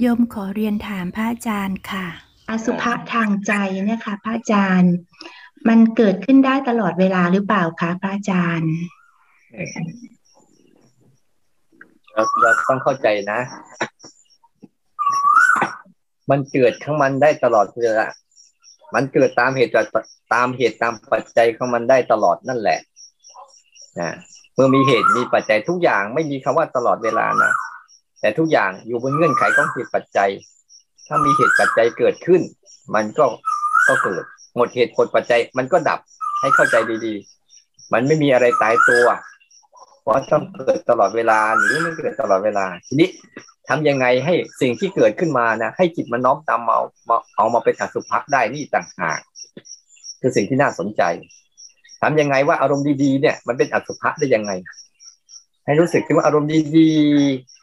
โยมขอเรียนถามพระอาจารย์ค่ะ อสุภะทางใจเนี่ยค่ะ พระอาจารย์ มันเกิดขึ้นได้ตลอดเวลาหรือเปล่าคะพระอาจารย์เราเราต้องเข้าใจนะ มันเกิดของมันได้ตลอดเวลา มันเกิดตามเหตุตามเหตุตามปัจจัยของมันได้ตลอดนั่นแหละนะเมื่อมีเหตุมีปัจจัยทุกอย่างไม่มีคำว่าตลอดเวลานะ แต่ทุกอย่างอยู่บนเงื่อนไขของเหตุปัจจัย ถ้ามีเหตุปัจจัยเกิดขึ้น มันก็ก็เกิด หมดเหตุผลปัจจัยมันก็ดับให้เข้าใจดีๆ มันไม่มีอะไรตายตัว เพราะต้องเกิดตลอดเวลาหรือไม่เกิดตลอดเวลา ทีนี้ทำยังไงให้สิ่งที่เกิดขึ้นมานะให้จิตมันน้อมตามเอาเอามาเป็นอสุภะได้นี่ต่างหากคือสิ่งที่น่าสนใจทำยังไงว่าอารมณ์ดีๆเนี่ย มันเป็นอสุภะได้ยังไง ให้รู้สึกถึงว่าอารมณ์ดีๆ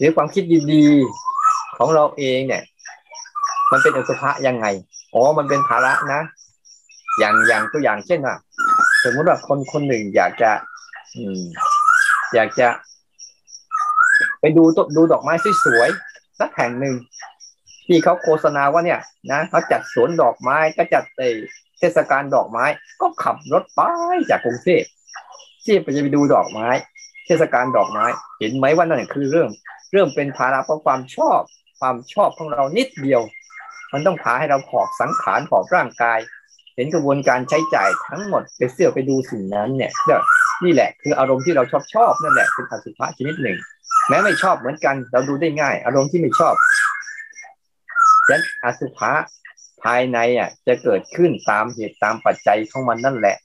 หรือความคิดดีๆของเราเองเนี่ย มันเป็นอสุภะยังไงอ๋อมันเป็นภาระนะ อย่างอย่างตัวอย่างเช่นว่าสมมติว่าคนคนหนึ่งอยากจะ อืม อยากจะ ไปดูตดูดอกไม้สวยๆสักแห่งหนึ่งที่เขาโฆษณาว่าเนี่ยนะเขาจัดสวนดอกไม้ก็จัดเตเทศกาลดอกไม้ ก็ขับรถไปจากกรุงเทพที่ไปจะไปดูดอกไม้ เทศกาลดอกไม้ เห็นไหมว่านั่นคือเรื่อง เริ่มเป็นภาระเพราะความชอบความชอบของเรานิดเดียว มันต้องพาให้เราขอบสังขารขอบร่างกาย เห็นกระบวนการใช้จ่ายทั้งหมดไปเสื้อไปดูสิ่งนั้นเนี่ยนี่แหละคืออารมณ์ที่เราชอบชอบนั่นแหละเป็นอสุภะชนิดหนึ่ง แม้ไม่ชอบเหมือนกัน เราดูได้ง่าย อารมณ์ที่ไม่ชอบฉะนั้นอสุภะภายในอะจะเกิดขึ้นตามเหตุตามปัจจัยของมันนั่นแหละ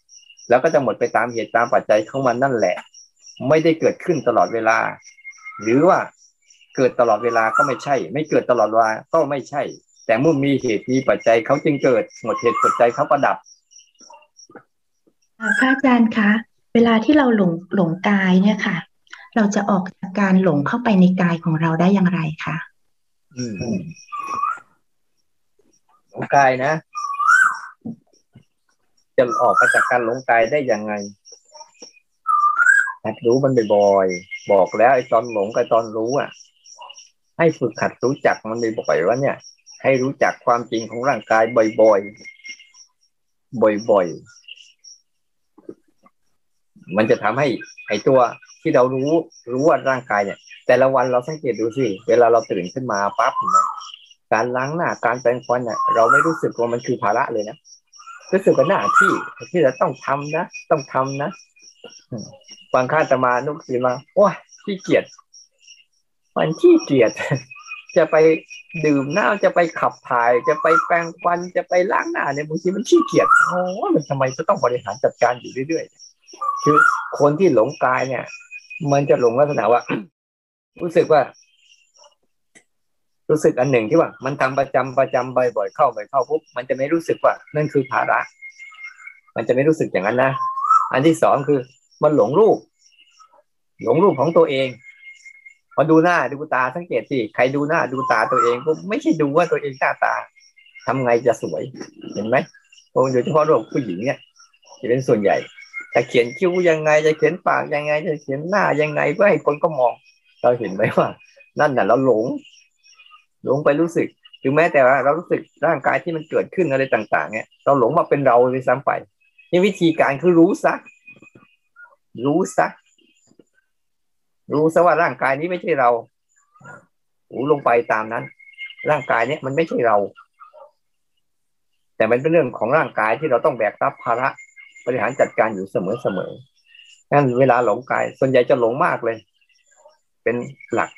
แล้วก็จะหมดไปตามเหตุตามปัจจัยของมันนั่นแหละ ไม่ได้เกิดขึ้นตลอดเวลา หรือว่า เกิดตลอดเวลาก็ไม่ใช่ ไม่เกิดตลอดเวลาก็ไม่ใช่ แต่เมื่อมีเหตุมีปัจจัยเขาจึงเกิดหมดเหตุปัจจัยเขาประดับพระอาจารย์คะ เวลาที่เราหลงหลงกายเนี่ยค่ะ เราจะออกจากการหลงเข้าไปในกายของเราได้อย่างไรคะอืมลงกายนะ จะออกมาจากการหลงกายได้ยังไงหัดรู้มันบ่อยๆบอกแล้วไอ้ตอนหลงกับตอนรู้อะ ให้ฝึกหัดรู้จักมันบ่อยๆว่าเนี่ย ให้รู้จักความจริงของร่างกายบ่อยๆ บ่อยๆ มันจะทำให้ไอ้ตัวที่เรารู้รู้ว่าร่างกายเนี่ย แต่ละวันเราสังเกตดูสิเวลาเราตื่นขึ้นมาปั๊บนะการล้างหน้าการแปรงฟันเนี่ยเราไม่รู้สึกว่ามันคือภาระเลยนะรู้สึกว่าหน้าที่ที่เราต้องทำนะต้องทำนะบางข้าตมานุกสีมาโอ้ยขี้เกียจ มันขี้เกียจจะไปดื่มน้ำจะไปขับถ่าย จะไปแปรงฟันจะไปล้างหน้าเนี่ยบางทีมันขี้เกียจโอ้มันทำไมจะต้องบริหารจัดการอยู่เรื่อยๆคือคนที่หลงกายเนี่ย มันจะหลงลักษณะว่า รู้สึกว่า รู้สึกอันหนึ่งที่ว่า มันทำประจำประจำบ่อยๆเข้าบ่อยเข้าปุ๊บมันจะไม่รู้สึกว่า นั่นคือภาระ มันจะไม่รู้สึกอย่างนั้นนะอันที่สองคือ มันหลงรูปหลงรูปของตัวเอง พอดูหน้าดูตาสังเกตสิใครดูหน้าดูตาตัวเองก็ไม่ใช่ดูว่าตัวเองหน้าตาทำไงจะสวยเห็นไหมโดยเฉพาะรูปผู้หญิงเนี่ยจะเป็นส่วนใหญ่จะเขียนคิ้วยังไงจะเขียนปากยังไง จะเขียนหน้ายังไงเพื่อให้คนก็มอง เราเห็นไหมว่า นั่นน่ะเราหลง หลงไปรู้สึกถึงแม้แต่ว่าเรารู้สึกร่างกายที่มันเกิดขึ้นอะไรต่าง ๆ เนี่ยเราหลงมาเป็นเราเลยซ้ำไปนี่วิธีการคือรู้ซะรู้ซะ รู้ซะว่าร่างกายนี้ไม่ใช่เราหูลงไปตามนั้น ร่างกายเนี้ยมันไม่ใช่เรา แต่มันเป็นเรื่องของร่างกายที่เราต้องแบกรับภาระบริหารจัดการอยู่เสมอเสมองั้นเวลาหลงกาย ส่วนใหญ่จะหลงมากเลย เป็นหลัก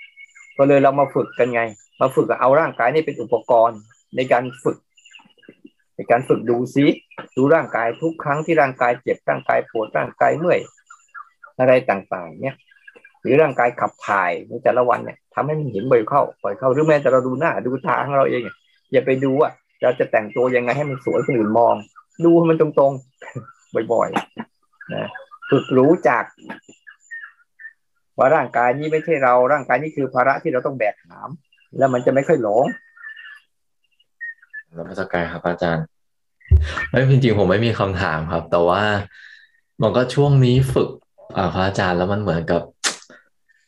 ก็เลยเรามาฝึกกันไง มาฝึกเอาร่างกายนี่เป็นอุปกรณ์ในการฝึก ในการฝึกดูซิดูร่างกายทุกครั้งที่ร่างกายเจ็บร่างกายปวดร่างกายเมื่อยอะไรต่างๆ เนี่ย หรือร่างกายขับถ่ายในแต่ละวันเนี่ยทำให้มันเห็นบ่อยเข้าบ่อยเข้าหรือแม้แต่เราดูหน้าดูตาของเราเองอย่าไปดูว่าเราจะแต่งตัวยังไงให้มันสวยคนอื่นมอง ดูให้มันตรงๆบ่อยๆนะฝึกรู้จัก ว่าร่างกายนี้ไม่ใช่เราร่างกายนี้คือภาระที่เราต้องแบกหาม แล้วมันจะไม่ค่อยหลงรับราชการครับอาจารย์ ไม่จริงๆผมไม่มีคำถามครับ แต่ว่ามันก็ช่วงนี้ฝึกพระอาจารย์แล้วมันเหมือนกับ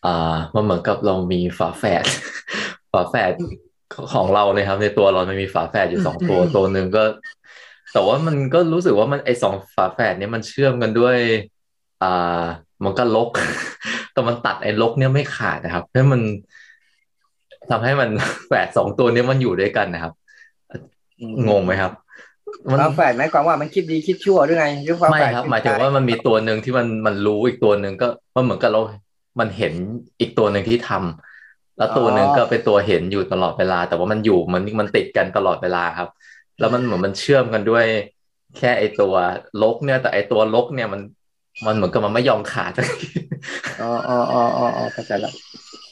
อ่ามันเหมือนกับเรามีฝาแฝดฝาแฝดของเราเลยครับ ในตัวเรามันมีฝาแฝดอยู่สองตัวตัวหนึ่งก็ แต่ว่ามันก็รู้สึกว่ามันไอสองฝาแฝดเนี้ยมันเชื่อมกันด้วย อ่า มันก็ลก แต่มันตัดไอ้ลกเนี่ยไม่ขาดนะครับให้มันทำให้มันแฝดสองตัวเนี้ยมันอยู่ด้วยกันนะครับ งงไหมครับฝาแฝดหมายความว่ามันคิดดีคิดชั่วหรือไงหรือฝาไม่แฝดครับ หมายถึงว่ามันมีตัวหนึ่งที่มันมันรู้อีกตัวหนึ่งก็มันเหมือนกับเรา มันเห็นอีกตัวหนึ่งที่ทำแล้วตัวหนึ่งก็เป็นตัวเห็นอยู่ตลอดเวลา แต่ว่ามันอยู่มันมันติดกันตลอดเวลาครับ แล้วมันเหมือนมันเชื่อมกันด้วย แค่ไอตัวลกเนี่ย แต่ไอตัวลกเนี่ยมันมันเหมือนกับมันไม่ยอมขาดอ๋ออ๋ออ๋ออ๋อเข้าใจละ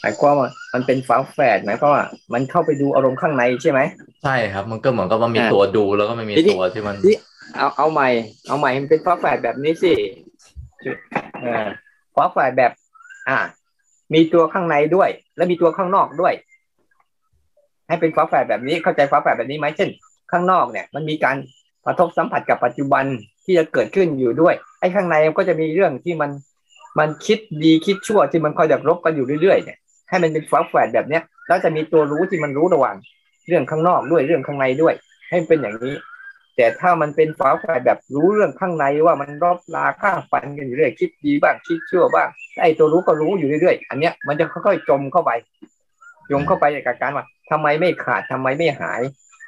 หมายความว่ามันเป็นฝาแฝดหมายความว่ามันเข้าไปดูอารมณ์ข้างในใช่ไหมใช่ครับ มันก็เหมือนกับว่ามีอ่าตัวดูแล้วก็ไม่มีทีนี้ตัวที่มันที่เอาเอาใหม่ เอาใหม่มันเป็นฝาแฝดแบบนี้สิเออฝาแฝดแบบ อ่า มีตัวข้างในด้วย และมีตัวข้างนอกด้วย ให้เป็นฝาแฝดแบบนี้เข้าใจฝาแฝดแบบนี้ไหมเช่น ข้างนอกเนี่ย มันมีการกระทบสัมผัสกับปัจจุบันที่จะเกิดขึ้นอยู่ด้วย ไอ้ข้างในก็จะมีเรื่องที่มันมันคิดดีคิดชั่วที่มันคอยดักรบกันอยู่เรื่อยๆเนี่ยให้มันเป็นฝาแฝดแบบเนี้ยแล้วจะมีตัวรู้ที่มันรู้ระหว่าง เรื่องข้างนอกด้วยเรื่องข้างในด้วย ให้มันเป็นอย่างนี้ แต่ถ้ามันเป็นฝาแฝดแบบรู้เรื่องข้างในว่ามันรบลาข้าฟันกันอยู่เรื่อยคิดดีบ้างคิดชั่วบ้างไอ้ตัวรู้ก็รู้อยู่เรื่อยๆอันเนี้ยมันจะค่อยๆจมเข้าไป จมเข้าไปกับการว่าทำไมไม่ขาดทำไมไม่หาย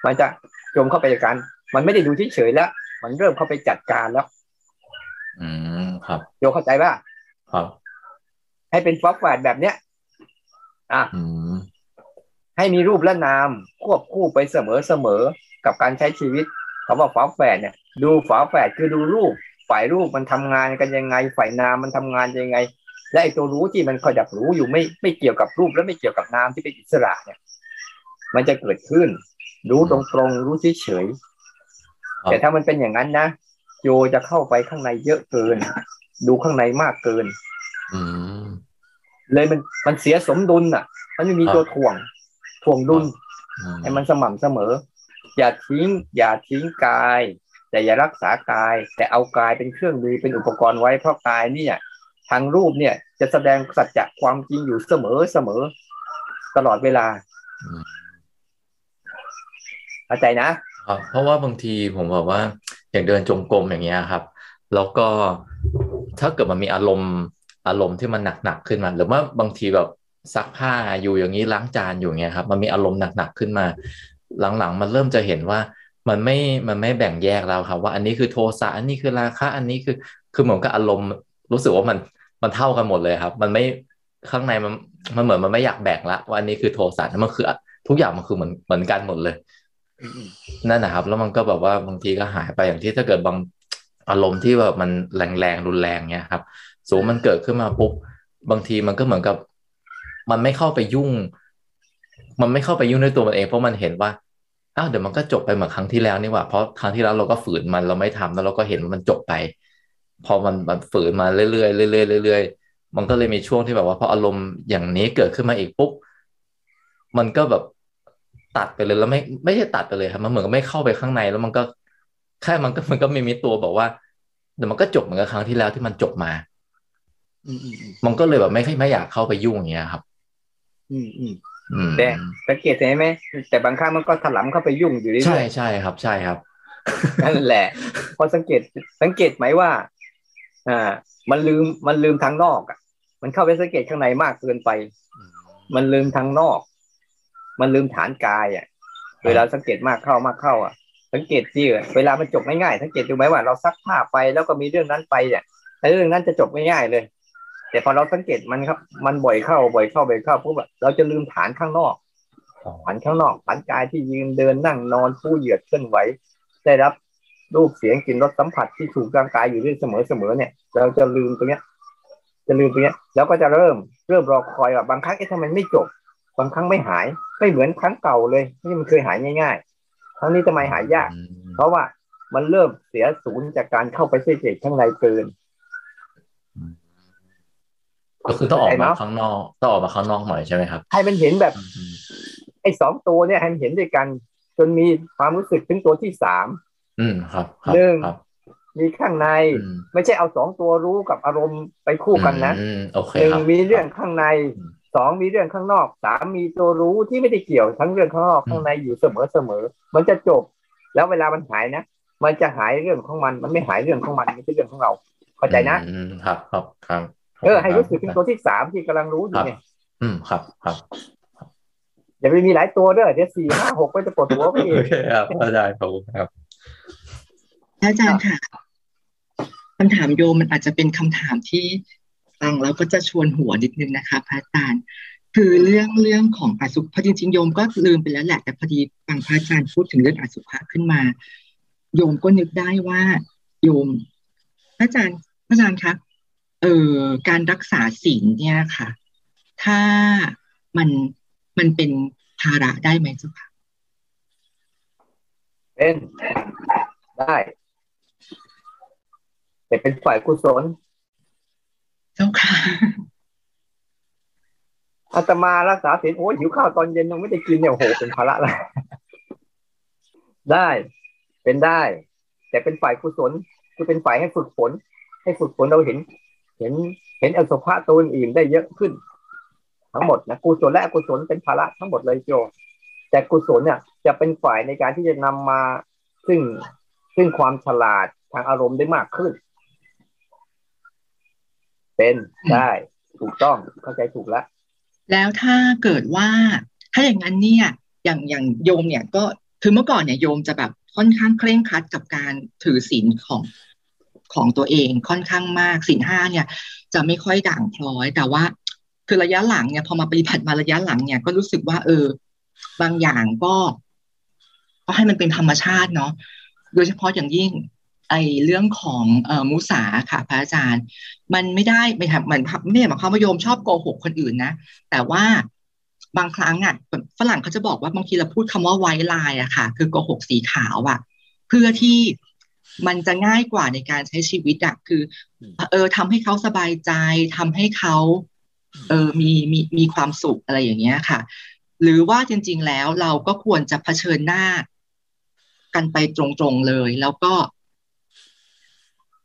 มันจะจมเข้าไปกับการ มันไม่ได้ดูเฉยๆแล้ว มันเริ่มเข้าไปจัดการแล้ว อืมครับโยเข้าใจป่ะครับ ให้เป็นฟอสแฟดแบบเนี้ย อะอืมให้มีรูปและนามควบคู่ไปเสมอเสมอๆกับการใช้ชีวิต คำว่าฝาแฝดเนี่ย ดูฝาแฝดคือดูรูปฝ่ายรูปมันทำงานกันยังไง ฝ่ายนามมันทำงานยังไง และไอ้ตัวรู้ที่มันคอยดักรู้อยู่ไม่ไม่เกี่ยวกับรูปและไม่เกี่ยวกับนามที่เป็นอิสระเนี่ย มันจะเกิดขึ้น รู้ตรงๆรู้เฉยๆแต่ถ้ามันเป็นอย่างนั้นนะโยจะเข้าไปข้างในเยอะเกิน ดูข้างในมากเกิน อืมเลยมันมันเสียสมดุลอะ มันไม่มีครับตัวถ่วงถ่วงดุลอืมให้มันสม่ำเสมอ อย่าทิ้ง อย่าทิ้งกาย แต่อย่ารักษากาย แต่เอากายเป็นเครื่องมือเป็นอุปกรณ์ไว้เพราะกายเนี่ยทางรูปเนี่ยจะแสดงสัจจะความจริงอยู่เสมอเสมอ ตลอดเวลาเข้าใจนะครับเพราะว่าบางทีผมบอกว่า อย่างเดินจงกรมอย่างเงี้ยครับ แล้วก็ถ้าเกิดมันมีอารมณ์อารมณ์ที่มันหนักๆขึ้นมา หรือว่าบางทีแบบซักผ้าอยู่อย่างนี้ล้างจานอยู่อย่างเงี้ยครับ มันมีอารมณ์หนักๆขึ้นมา หลังๆ มันเริ่มจะเห็นว่ามันไม่มันไม่แบ่งแยกแล้วครับว่าอันนี้คือโทสะอันนี้คือราคะ อันนี้คือคือเหมือนกับอารมณ์รู้สึกว่ามันมันเท่ากันหมดเลยครับ มันไม่ข้างในมันมันเหมือนมันไม่อยากแบ่งละว่าอันนี้คือโทสะนั่นมันคือ ทุกอย่างมันคือเหมือนเหมือนกันหมดเลยนั่นนะครับ แล้วมันก็แบบว่าบางทีก็หายไปอย่างที่ถ้าเกิดบางอารมณ์ที่แบบมันแรงแรงรุนแรงเนี้ยครับสูงมันเกิดขึ้นมาปุ๊บบางทีมันก็เหมือนกับ มันไม่เข้าไปยุ่ง มันไม่เข้าไปยุ่งด้วยตัวมันเองเพราะมันเห็นว่าอ้าวเดี๋ยวมันก็จบไปเหมือนครั้งที่แล้วนี่หว่า เพราะครั้งที่แล้วเราก็ฝืนมันเราไม่ทำแล้วเราก็เห็นว่ามันจบไป พอมันมันฝืนมาเรื่อยๆเรื่อยๆเรื่อยๆมันก็เลยมีช่วงที่แบบว่าพออารมณ์อย่างนี้เกิดขึ้นมาอีกปุ๊บมันก็แบบตัดไปเลยแล้วไม่ไม่ใช่ตัดไปเลยครับมันเหมือนกับไม่เข้าไปข้างในแล้วมันก็แค่มันก็มันก็ไม่มีตัวบอกว่าเดี๋ยวมันก็จบเหมือนกับครั้งที่แล้วที่มันจบมาอืมอืมอืมมันก็เลยแบบไม่ไม่อยากเข้าไปยุ่งอย่างเงี้ยครับ อืมอืมอืม แต่สังเกตเห็นไหมแต่บางครั้งมันก็ถลำเข้าไปยุ่งอยู่เรื่ใช่อยใช่ครับ ใช่ครับๆนั่นแหละ พอสังเกตสังเกตไหมว่า อ่า มันลืมมันลืมทางนอกอะ มันเข้าไปสังเกตข้างในมากเกินไป มันลืมทางนอก มันลืมฐานกายอะ เวลาสังเกตมากเข้ามากเข้าอะ สังเกตสิเวลามันจบง่ายๆสังเกตดูไหมว่าเราซักผ้าไปแล้วก็มีเรื่องนั้นไปเนี่ยไอ้เรื่องนั้นจะจบง่ายๆเลย แต่พอเราสังเกตมันครับ มันบ่อยเข้าบ่อยเข้าบ่อยเข้าปุ๊บอะเราจะลืมฐานข้างนอกฐานข้างนอกฐานกายที่ยืนเดินนั่งนอนผู้เหยียดเคลื่อนไหวได้รับรูปเสียงกลิ่นรสสัมผัสที่ถูกร่างกายอยู่ด้วยเสมอเสมอเนี่ย เราจะลืมตรงเนี้ย จะลืมตรงเนี้ย แล้วก็จะเริ่มเริ่มรอคอยว่าบางครั้งเอ๊ะทำไมไม่จบ บางครั้งไม่หาย ไม่เหมือนครั้งเก่าเลยที่มันเคยหายง่ายๆครั้งนี้ทำไมหายยากอืมเพราะว่ามันเริ่มเสียศูนย์จากการเข้าไปเสกข้างในเกิน ก็คือต้องออกมาเข้าใจเนอะข้างนอกต้องออกมาข้างนอกหน่อยใช่ไหมครับให้มันเห็นแบบอืมไอ้สองตัวเนี่ยให้มันเห็นด้วยกัน จนมีความรู้สึกถึงตัวที่สามอืมครับครับหนึ่งครับมีข้างในอืมไม่ใช่เอาสองตัวรู้กับอารมณ์ไปคู่กันนะอืมโอเคหนึ่งครับมีเรื่องข้างในสองมีเรื่องข้างนอกสามมีตัวรู้ที่ไม่ได้เกี่ยวทั้งเรื่องข้างนอกข้างในอยู่เสมอเสมอ มันจะจบ แล้วเวลามันหายนะมันจะหายเรื่องของมัน มันไม่หายเรื่องของมันไม่ใช่เรื่องของเรา เข้าใจนะอืมครับครับครับ เออให้รู้สึกเป็นตัวที่สามที่กำลังรู้อยู่เนี่ยอืมครับครับอย่าไปมีหลายตัวเด้อเดี๋ยวสี่ห้าหกก็จะปวดหัวไปเอโองเคครับอาจารย์ขอบคุณครับอาจารย์ค่ะคำถามโยมมันอาจจะเป็นคำถามที่ฟังแล้วก็จะชวนหัวนิดนึงนะคะพระอาจารย์คือเรื่องเรื่องของอสุภะจริงๆโยมก็ลืมไปแล้วแหละแต่พอดีฟังพระอาจารย์พูดถึงเรื่องอสุภะขึ้นมา โยมก็นึกได้ว่า โยมพระอาจารย์พระอาจารย์คะ เอ่อการรักษาศีลเนี่ยค่ะ ถ้ามันมันเป็นภาระได้ไหมเจ้าค่ะเป็นได้แต่เป็นฝ่ายกุศลเจ้าค่ะอาตมารักษาศีลโอ้ยหิวข้าวตอนเย็นยังไม่ได้กินเนี่ยโอ้โหเป็นภาระละได้เป็นได้ แต่เป็นฝ่ายกุศลคือเป็นฝ่ายให้ฝึกฝน ให้ฝึกฝนเราเห็น เห็นเห็นอสุภะตัวอื่นได้เยอะขึ้น ทั้งหมดนะกุศลและอกุศลเป็นภาระทั้งหมดเลยโยแต่กุศลเนี่ยจะเป็นฝ่ายในการที่จะนำมาซึ่งซึ่งความฉลาดทางอารมณ์ได้มากขึ้น เป็นได้ถูกต้องเข้าใจถูกแล้วแล้วถ้าเกิดว่า ถ้าอย่างนั้นเนี่ย อย่างอย่างโยมเนี่ยก็คือเมื่อก่อนเนี่ยโยมจะแบบค่อนข้างเคร่งครัดกับการถือศีลของ ของตัวเองค่อนข้างมากศีลห้าเนี่ย จะไม่ค่อยด่างพร้อย แต่ว่าคือระยะหลังเนี่ยพอมาปฏิบัติมาระยะหลังเนี่ยก็รู้สึกว่า เออ บางอย่างก็ ก็ให้มันเป็นธรรมชาติเนาะโดยเฉพาะอย่างยิ่งไอเรื่องของเอ่อมุสาค่ะพระอาจารย์ มันไม่ได้ไม่ทำเหมือนไม่ได้หมายความว่าโยมชอบโกหกคนอื่นนะแต่ว่าบางครั้งอะฝรั่งเขาจะบอกว่าบางทีเราพูดคำว่าไวไลน์อะค่ะ คือโกหกสีขาวอะเพื่อที่ มันจะง่ายกว่าในการใช้ชีวิตอะคือ เออทำให้เขาสบายใจทำให้เขาเออมีมีมีความสุขอะไรอย่างเงี้ยค่ะ หรือว่าจริง ๆ แล้วเราก็ควรจะเผชิญหน้า กันไปตรงๆเลย แล้วก็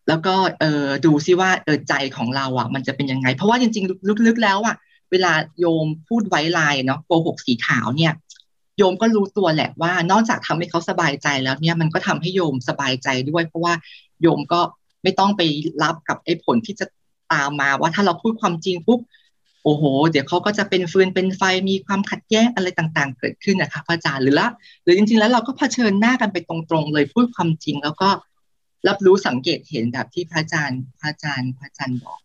แล้วก็เออดูซิว่าเออใจของเราอะ มันจะเป็นยังไง เพราะว่าจริง ๆ ลึกๆแล้วอะ เวลาโยมพูดไว้ลายเนาะโกหกสีขาวเนี่ย โยมก็รู้ตัวแหละว่า นอกจากทำให้เขาสบายใจแล้วเนี่ยมันก็ทำให้โยมสบายใจด้วย เพราะว่าโยมก็ไม่ต้องไปรับกับไอ้ผลที่จะตามมาว่าถ้าเราพูดความจริงปุ๊บโอ้โห เดี๋ยวเขาก็จะเป็นฟืนเป็นไฟมีความขัดแย้งอะไรต่างๆ เกิดขึ้นนะคะพระอาจารย์หรือละหรือจริงๆแล้วเราก็เผชิญหน้ากันไปตรงๆ เลยพูดความจริงแล้วก็รับรู้สังเกตเห็นแบบที่พระอาจารย์พระอาจารย์พระอาจารย์บอก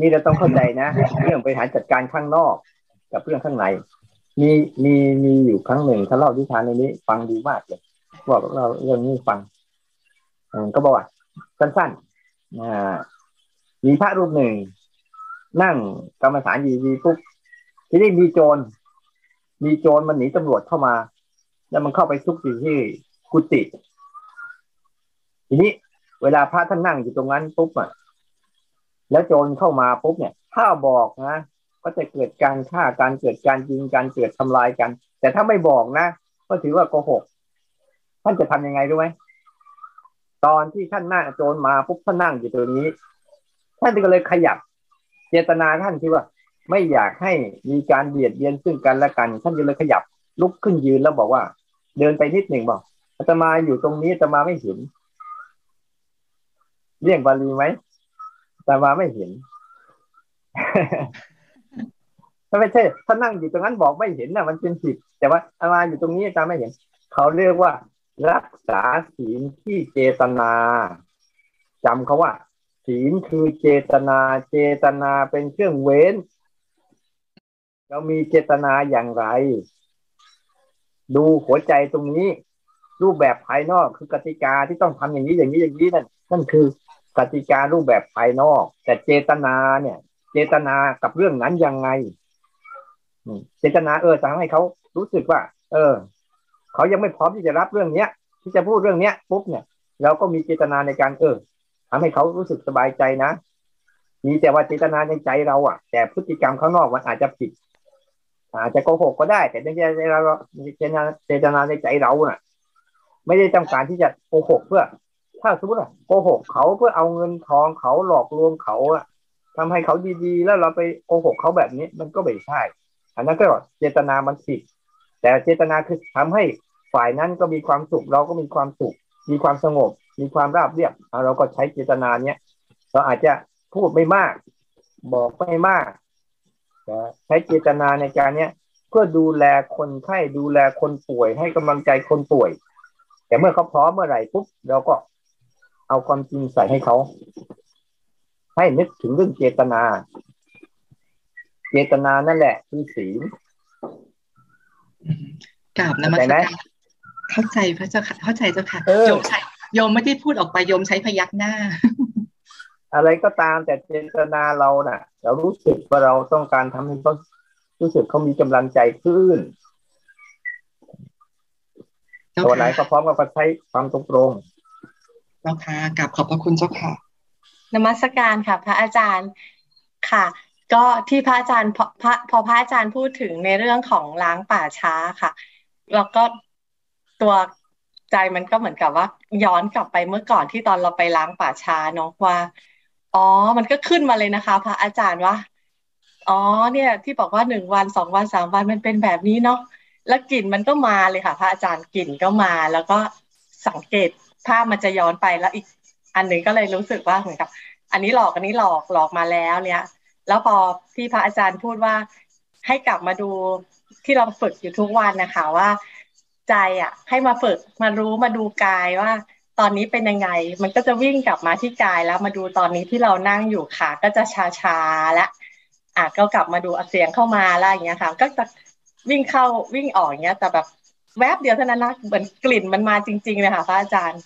นี่เราต้องเข้าใจนะ เรื่องบริหารจัดการข้างนอก กับเรื่องข้างใน มีมีมีอยู่ครั้งหนึ่งถ้าเล่าวิชาในนี้ ฟังดีมากเลยบอกเราเรื่องนี้ฟังก็บอกว่าสั้นๆอ่ามีพระรูปหนึ่ง นั่งกรรมฐานอยีดีปุ๊บทีนี้มีโจร มีโจรมันหนีตำรวจเข้ามา แล้วมันเข้าไปซุกอยู่ที่กุฏิทีนี้เวลาพระท่านนั่งอยู่ตรงนั้นปุ๊บอะแล้วโจรเข้ามาปุ๊บเนี่ย ถ้าบอกนะ ก็จะเกิดการฆ่าการเกิดการยิงการเกิดทำลายกัน แต่ถ้าไม่บอกนะก็ถือว่าโกหกท่านจะทำยังไงรู้ไหมตอนที่ท่านนั่งโจรมาปุ๊บท่านนั่งอยู่ตรงนี้ท่านก็เลยขยับ เจตนาท่านที่ว่า ไม่อยากให้มีการเบียดเบียนซึ่งกันและกัน ท่านก็เลยขยับลุกขึ้นยืนแล้วบอกว่า เดินไปนิดหนึ่งบอกอาตมาอยู่ตรงนี้อาตมาไม่เห็นเรียกบาลีไหมอาตมาไม่เห็น ไม่ใช่ถ้านั่งอยู่ตรงนั้นบอกไม่เห็นนะมันเป็นผิด แต่ว่าอามาอยู่ตรงนี้อาจารย์ไม่เห็น เขาเรียกว่า รักษาศีลที่เจตนาจำเขาว่า ศีลคือเจตนาเจตนาเป็นเครื่องเว้น เรามีเจตนาอย่างไร ดูหัวใจตรงนี้ รูปแบบภายนอกคือกติกาที่ต้องทำอย่างนี้อย่างนี้อย่างนี้นั่นนั่นคือกติการูปแบบภายนอก แต่เจตนาเนี่ย เจตนากับเรื่องนั้นยังไง เจตนาเออทำให้เขารู้สึกว่า เออเขายังไม่พร้อมที่จะรับเรื่องเนี้ย ที่จะพูดเรื่องเนี้ยปุ๊บเนี่ย เราก็มีเจตนาในการเออทำให้เขารู้สึกสบายใจนะมีแต่ว่าเจตนาในใจเราอะ แต่พฤติกรรมข้างนอกมันอาจจะผิด อาจจะโกหกก็ได้ แต่ในใจเราเจตนาเจตนาในใจเราน่ะ ไม่ได้ต้องการที่จะโกหกเพื่อ ถ้าสมมติว่าโกหกเขาเพื่อเอาเงินทองเขาหลอกลวงเขาอะทำให้เขาดีๆ แล้วเราไปโกหกเขาแบบนี้มันก็ไม่ใช่ อันนั้นก็เจตนามันผิด แต่เจตนาคือทำให้ฝ่ายนั้นก็มีความสุข เราก็มีความสุข มีความสงบ มีความราบเรียบเราก็ใช้เจตนาเนี้ยเราอาจจะพูดไม่มาก บอกไม่มากใช้เจตนาในการเนี้ยเพื่อดูแลคนไข้ดูแลคนป่วย ให้กำลังใจคนป่วย แต่เมื่อเขาพร้อมเมื่อไหร่ปุ๊บเราก็เอาความจริงใส่ให้เขาให้นึกถึงเรื่องเจตนา เจตนานั่นแหละคือศีลกราบนมัสการเข้าใจพระเจ้าค่ะ เข้าใจเจ้าค่ะโยมใช้โยมไม่ได้พูดออกไปโยมใช้พยักหน้า อะไรก็ตามแต่เจตนาเราน่ะ เรารู้สึกว่าเราต้องการทำให้เขารู้สึกเขามีกำลังใจขึ้นตัวไหนก็พร้อมกับใช้ความตรงตรงเจ้าค่ะกลับขอบพระคุณเจ้าค่ะนมัสการค่ะ พระอาจารย์ค่ะ ก็ที่พระอาจารย์พอพระพอพระอาจารย์พูดถึงในเรื่องของล้างป่าช้าค่ะ แล้วก็ตัวใจมันก็เหมือนกับว่า ย้อนกลับไปเมื่อก่อนที่ตอนเราไปล้างป่าช้าเนาะว่า อ๋อ มันก็ขึ้นมาเลยนะคะ พระอาจารย์ว่าอ๋อเนี่ย ที่บอกว่าหนึ่งวันสองวันสามวันมันเป็นแบบนี้เนาะแล้วกลิ่นมันก็มาเลยค่ะ พระอาจารย์กลิ่นก็มา แล้วก็สังเกตภาพมันจะย้อนไปแล้วอีก อันหนึ่งก็เลยรู้สึกว่าเหมือนกับ อันนี้หลอกอันนี้หลอกหลอกมาแล้วเนี่ย แล้วพอที่พระอาจารย์พูดว่าให้กลับมาดูที่เราฝึกอยู่ทุกวันนะคะว่า ใจอะ ให้มาฝึกมารู้มาดูกายว่า ตอนนี้เป็นยังไง มันก็จะวิ่งกลับมาที่กายแล้วมาดูตอนนี้ที่เรานั่งอยู่ขาก็จะชาชาและอะก็กลับมาดูเสียงเข้ามาแล้วอย่างเงี้ยค่ะ ก็จะวิ่งเข้าวิ่งออกอย่างเงี้ย แต่แบบแวบเดียวเท่านั้นนะเหมือนกลิ่นมันมาจริงๆเลยค่ะพระอาจารย์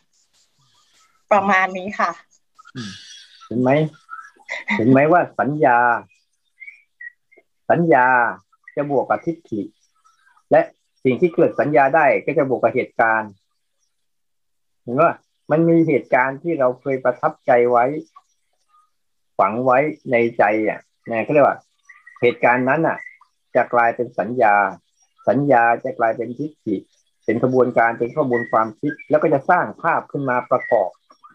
ประมาณนี้ค่ะเห็นไหม เห็นไหมว่าสัญญา สัญญาจะบวกกับทิฏฐิ และสิ่งที่เกิดสัญญาได้ก็จะบวกกับเหตุการณ์เห็นว่ามันมีเหตุการณ์ที่เราเคยประทับใจไว้ ฝังไว้ในใจอะนี่เขาเรียกว่า เหตุการณ์นั้นอะ จะกลายเป็นสัญญา สัญญาจะกลายเป็นทิฏฐิเป็นกระบวนการเป็นข้อมูลความคิด แล้วก็จะสร้างภาพขึ้นมาประกอบ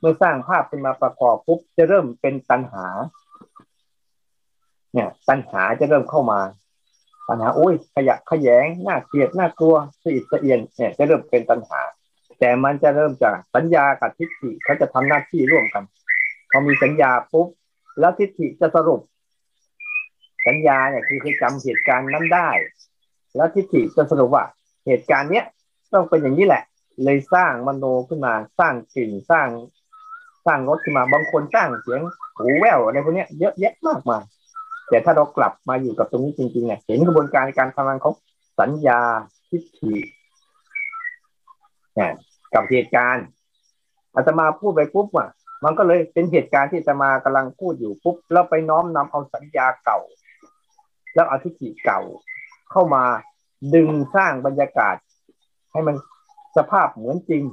มื่อสร้างภาพขึ้นมาประกอบปุ๊บจะเริ่มเป็นตัณหา เนี่ย ตัณหาจะเริ่มเข้ามาตัณหาโอ้ยขยะขยงน่าเกลียดน่ากลัวสะอิดสะเอียนเนี่ย จะเริ่มเป็นตัณหา แต่มันจะเริ่มจากสัญญากับทิฏฐิเขาจะทำหน้าที่ร่วมกันพอมีสัญญาปุ๊บแล้วทิฏฐิจะสรุป สัญญาเนี่ยคือคือจำเหตุการณ์นั้นได้ แล้วทิฏฐิจะสรุปว่า เหตุการณ์เนี้ยต้องเป็นอย่างนี้แหละ เลยสร้างมโนขึ้นมาสร้างกลิ่นสร้าง สร้างรถขึ้นมาบางคนสร้างเสียงหูแววอะไรพวกนี้เยอะแยะมากมายแต่ถ้าเรากลับมาอยู่กับตรงนี้จริงๆเนี่ยเห็นกระบวนการในการทำงานของสัญญาทิฏฐิเนี่ยกับเหตุการณ์อาตมาพูดไปปุ๊บอะมันก็เลยเป็นเหตุการณ์ที่อาตมากำลังพูดอยู่ปุ๊บแล้วไปน้อมนำเอาสัญญาเก่า แล้วเอาทิฏฐิเก่า เข้ามาดึงสร้างบรรยากาศ ให้มันสภาพเหมือนจริง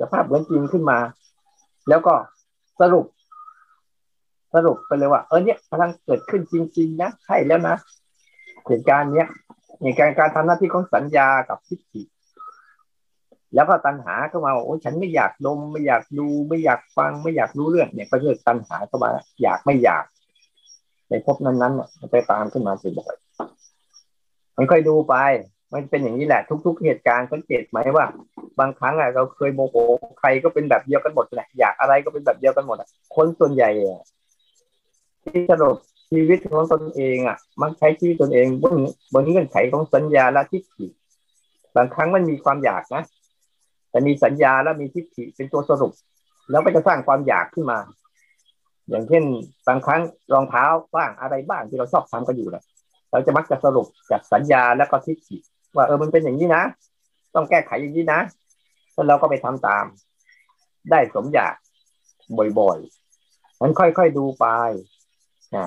สภาพเหมือนจริงขึ้นมา แล้วก็สรุป สรุปไปเลยว่า เออเนี่ยพลังเกิดขึ้นจริง ๆ นะใช่แล้วนะเหตุการณ์เนี้ยเหตุการณ์การทำหน้าที่ของสัญญากับทิฏฐิแล้วก็ตัณหาเข้ามาว่าโอ้ฉันไม่อยากดมไม่อยากดูไม่อยากฟังไม่อยากรู้เรื่องเนี่ยก็เกิดตัณหาเข้ามา อยากไม่อยากในพบนั้นๆมันจะตามขึ้นมาสิบ่อยมันค่อยดูไป มันเป็นอย่างนี้แหละ ทุก ๆ เหตุการณ์สังเกตไหมว่า บางครั้งอะเราเคยโมโหใครก็เป็นแบบเดียวกันหมดแหละอยากอะไรก็เป็นแบบเดียวกันหมดคนส่วนใหญ่ที่สรุปชีวิตของตนเองอะ มันใช้ชีวิตตนเองบนบนเงื่อนไขของสัญญาและทิฏฐิบางครั้งมันมีความอยากนะแต่มีสัญญาและมีทิฏฐิเป็นตัวสรุป แล้วก็จะสร้างความอยากขึ้นมา อย่างเช่นบางครั้งรองเท้าบ้างอะไรบ้างที่เราชอบทำกันอยู่แหละเราจะมักจะสรุปจากสัญญาแล้วก็ทิฏฐิ ว่าเออมันเป็นอย่างนี้นะ ต้องแก้ไขอย่างนี้นะแล้วเราก็ไปทำตาม ได้สมอยากบ่อยๆมันค่อยๆดูไปนะ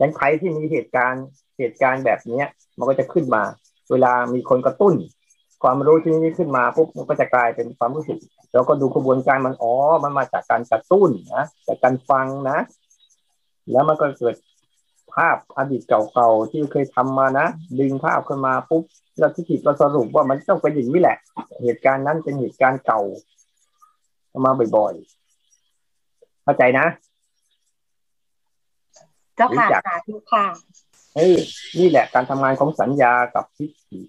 ยันใครที่มีเหตุการณ์เหตุการณ์แบบเนี้ย มันก็จะขึ้นมา เวลามีคนกระตุ้น ความรู้ที่นี้ขึ้นมาปุ๊บมันก็จะกลายเป็นความรู้สึกเราก็ดูกระบวนการมันอ๋อมันมาจากการกระตุ้นนะจากการฟังนะ แล้วมันก็เกิด ภาพอดีตเก่าๆที่เคยทำมานะ ดึงภาพขึ้นมาปุ๊บแล้วที่ผิดก็สรุปว่ามันต้องเป็นอย่างนี้แหละ เหตุการณ์นั้นเป็นเหตุการณ์เก่ามาบ่อยๆเข้าใจนะ เจ้าค่ะรู้จักสาธุค่ะเฮ้ยนี่แหละการทำงานของสัญญากับทิฏฐิ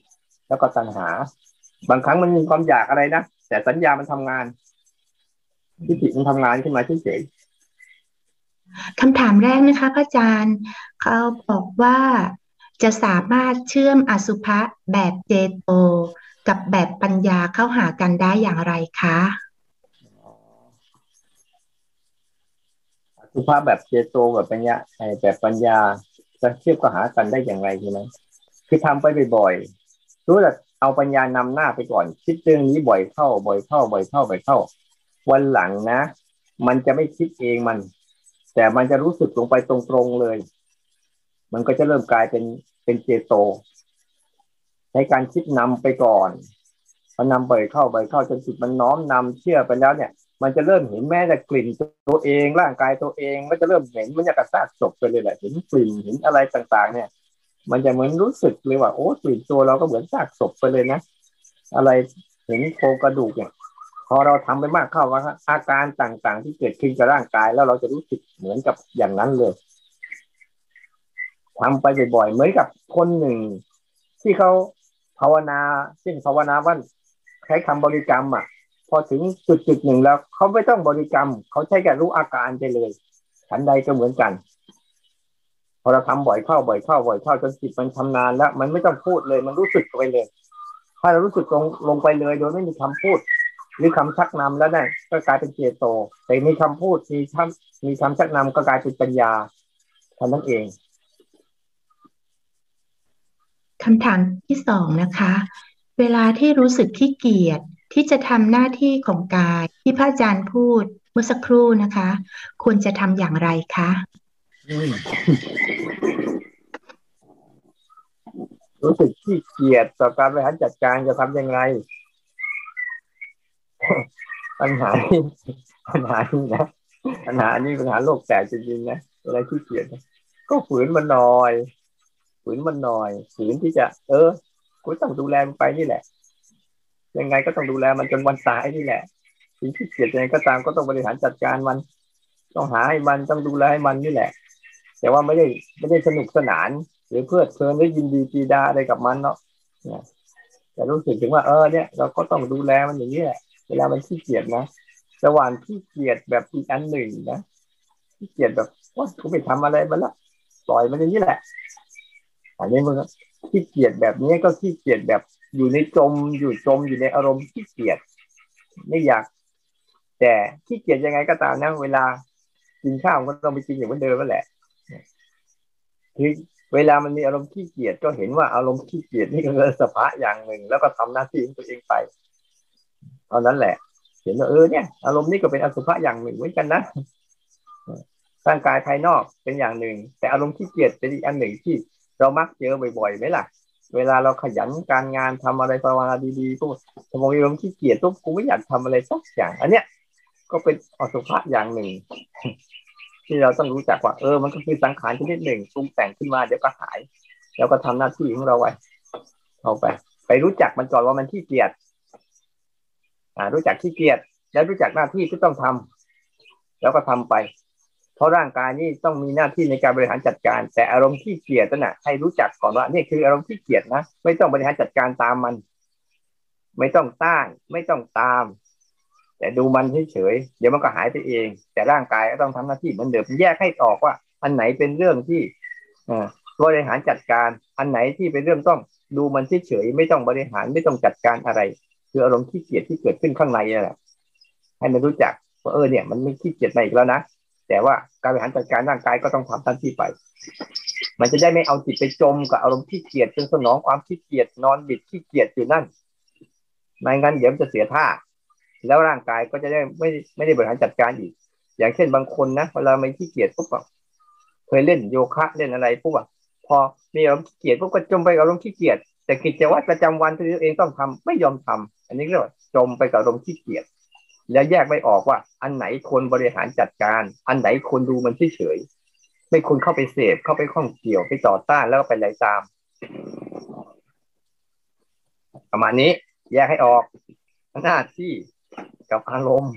แล้วก็ตัณหา บางครั้งมันมีความอยากอะไรนะแต่สัญญามันทำงานทิฏฐิมันทำงานขึ้นมาเฉย คำถามแรกนะคะพระอาจารย์เขาบอกว่าจะสามารถเชื่อมอสุภะแบบเจโต กับแบบปัญญาเข้าหากันได้อย่างไรคะๆสุภาพแบบเจโตแบบปัญญาแบบปัญญาจะเทียบกับหากันได้อย่างไรใช่ไหมคือทำไปบ่อยๆรู้แต่เอาปัญญานำหน้าไปก่อน คิดเรื่องนี้บ่อยเข้า บ่อยเข้า บ่อยเข้าบ่อยเข้า วันหลังนะ มันจะไม่คิดเองมัน แต่มันจะรู้สึกลงไปตรงๆเลย มันก็จะเริ่มกลายเป็นเป็นเจโตในการคิดนำไปก่อนพอนำบ่อยเข้าบ่อยเข้าจนจิตมันน้อมนำเชื่อไปแล้วเนี่ย มันจะเริ่มเห็นแม้แต่กลิ่นตัวเองร่างกายตัวเองมันจะเริ่มเห็นมันจะกระซากศพไปเลยแหละเห็นกลิ่นเห็นอะไรต่าง ๆ เนี่ย มันจะเหมือนรู้สึกเลยว่าโอ้กลิ่นตัวเราก็เหมือนซากศพไปเลยนะอะไรเห็นโครงกระดูกเนี่ย พอเราทำไปมากเข้าว่าอาการต่างๆ ที่เกิดขึ้นกับร่างกาย แล้วเราจะรู้สึกเหมือนกับอย่างนั้นเลยทำไปบ่อยๆเหมือนกับคนหนึ่ง ที่เขาภาวนาเช่นภาวนาว่าใช้คำบริกรรมอะ พอถึงจุดจุดๆหนึ่งแล้วเขาไม่ต้องบริกรรม เขาใช้แค่รู้อาการไปเลยฉันใดก็เหมือนกัน พอเราทำบ่อยเข้าบ่อยเข้าบ่อยเข้าจนจิตมันชำนาญแล้ว มันไม่ต้องพูดเลย มันรู้สึกไปเลย ถ้าเรารู้สึกลงลงไปเลย โดยไม่มีคำพูด หรือคำชักนำแล้วเนี่ยก็กลายเป็นเจโต แต่มีคำพูดมีคำมีคำชักนำก็กลายเป็นปัญญาเท่านั้นเองคำถามที่สองนะคะ เวลาที่รู้สึกขี้เกียจที่จะทำหน้าที่ของกายที่พระอาจารย์พูดเมื่อสักครู่นะคะ ควรจะทำอย่างไรคะรู้สึกขี้เกียจต่อการบริหารจัดการจะทำยังไง ปัญหานี้ปัญหานี้นะปัญหานี้ปัญหาโลกแตกจริงๆนะเวลาขี้เกียจก็ฝืนมันหน่อย ฝืนมันหน่อย ฝืนที่จะ เออกูต้องดูแลมันไปนี่แหละ ยังไงก็ต้องดูแลมันจนวันตายนี่แหละถึงขี้เกียจยังไงก็ตามก็ต้องบริหารจัดการมัน ต้องหาให้มันต้องดูแลให้มันนี่แหละ แต่ว่าไม่ได้ไม่ได้สนุกสนาน หรือเพลิดเพลินได้ยินดีจีดาอะไรกับมันเนาะแต่รู้สึกถึงว่าเออเนี่ย เราก็ต้องดูแลมันอย่างนี้แหละ เวลามันขี้เกียจนะระหว่างขี้เกียจแบบอีกอันหนึ่งนะขี้เกียจแบบว่ากูไปทำอะไรมันละปล่อยมันอย่างนี้แหละอันนี้มันขี้เกียจแบบนี้ก็ขี้เกียจแบบอยู่ในจมอยู่จมอยู่ในอารมณ์ขี้เกียจไม่อยาก แต่ขี้เกียจยังไงก็ตามนะเวลากินข้าวก็ต้องไปกินอย่างเดิมนั่นแหละคือเวลามันมีอารมณ์ขี้เกียจก็เห็นว่าอารมณ์ขี้เกียจนี่ก็คือสภาะอย่างหนึ่ง แล้วก็ทำหน้าที่ของตัวเองไป เท่านั้นแหละ เห็นว่าเออเนี่ย อารมณ์นี้ก็เป็นอสุภะอย่างหนึ่งเหมือนกันนะร่างกายภายนอกเป็นอย่างหนึ่ง แต่อารมณ์ขี้เกียจเป็นอีกอันหนึ่งที่เรามักเจอบ่อยๆไหมล่ะ เวลาเราขยันการงานทำอะไรภาวนาดีๆก็สมองอารมณ์ขี้เกียจปุ๊บกูไม่อยากทำอะไรสักอย่าง อันเนี้ยก็เป็นอสุภะอย่างหนึ่ง ที่เราต้องรู้จักว่าเออ มันก็คือสังขารชนิดหนึ่งปรุงแต่งขึ้นมาเดี๋ยวก็หาย แล้วก็ทำหน้าที่ของเราไว้เอาไป ไปรู้จักมันก่อนว่ามันขี้เกียจ รู้จักขี้เกียจแล้วรู้จักหน้าที่ที่ต้องทำแล้วก็ทำไป เพราะร่างกายนี่ต้องมีหน้าที่ในการบริหารจัดการ แต่อารมณ์ขี้เกียจนั่นน่ะให้รู้จักก่อนว่านี่คืออารมณ์ขี้เกียจนะไม่ต้องบริหารจัดการตามมัน ไม่ต้องต้านไม่ต้องตาม แต่ดูมันเฉยเดี๋ยวมันก็หายไปเอง แต่ร่างกายก็ต้องทำหน้าที่เหมือนเดิมแยกให้ออกว่า อันไหนเป็นเรื่องที่บริหารจัดการ อันไหนที่เป็นเรื่องต้องดูมันเฉยๆไม่ต้องบริหารไม่ต้องจัดการอะไร คืออารมณ์ขี้เกียจที่เกิดขึ้นข้างในนั่แหละให้มันรู้จักว่าเออเนี่ย มันไม่ขี้เกียจมาอีกแล้วนะแต่ว่าการบริหารจัดการร่างกายก็ต้องทำทันที่ไป มันจะได้ไม่เอาจิตไปจมกับอารมณ์ขี้เกียจจนสนองความขี้เกียจนอนบิดขี้เกียจอยู่นั่นไม่งั้นเดี๋ยวมันจะเสียท่า แล้วร่างกายก็จะได้ไม่ไม่ได้บริหารจัดการอีก อย่างเช่นบางคนนะเวลาไม่ขี้เกียจปุ๊บเคยเล่นโยคะเล่นอะไรปุ๊บอะพอมีอารมณ์ขี้เกียจปุ๊บก็จมไปอารมณ์ขี้เกียจแต่กิจวัตรประจำวันที่ตัวเองต้องทำไม่ยอมทำ อันนี้เรียกว่าจมไปกับอารมณ์ขี้เกียจแล้วแยกไม่ออกว่า อันไหนคนบริหารจัดการ อันไหนคนดูมันเฉยไม่ควรเข้าไปเสพเข้าไปข้องเกี่ยวไปต่อต้านแล้วก็ไปไล่ตาม ประมาณนี้ แยกให้ออกหน้าที่กับอารมณ์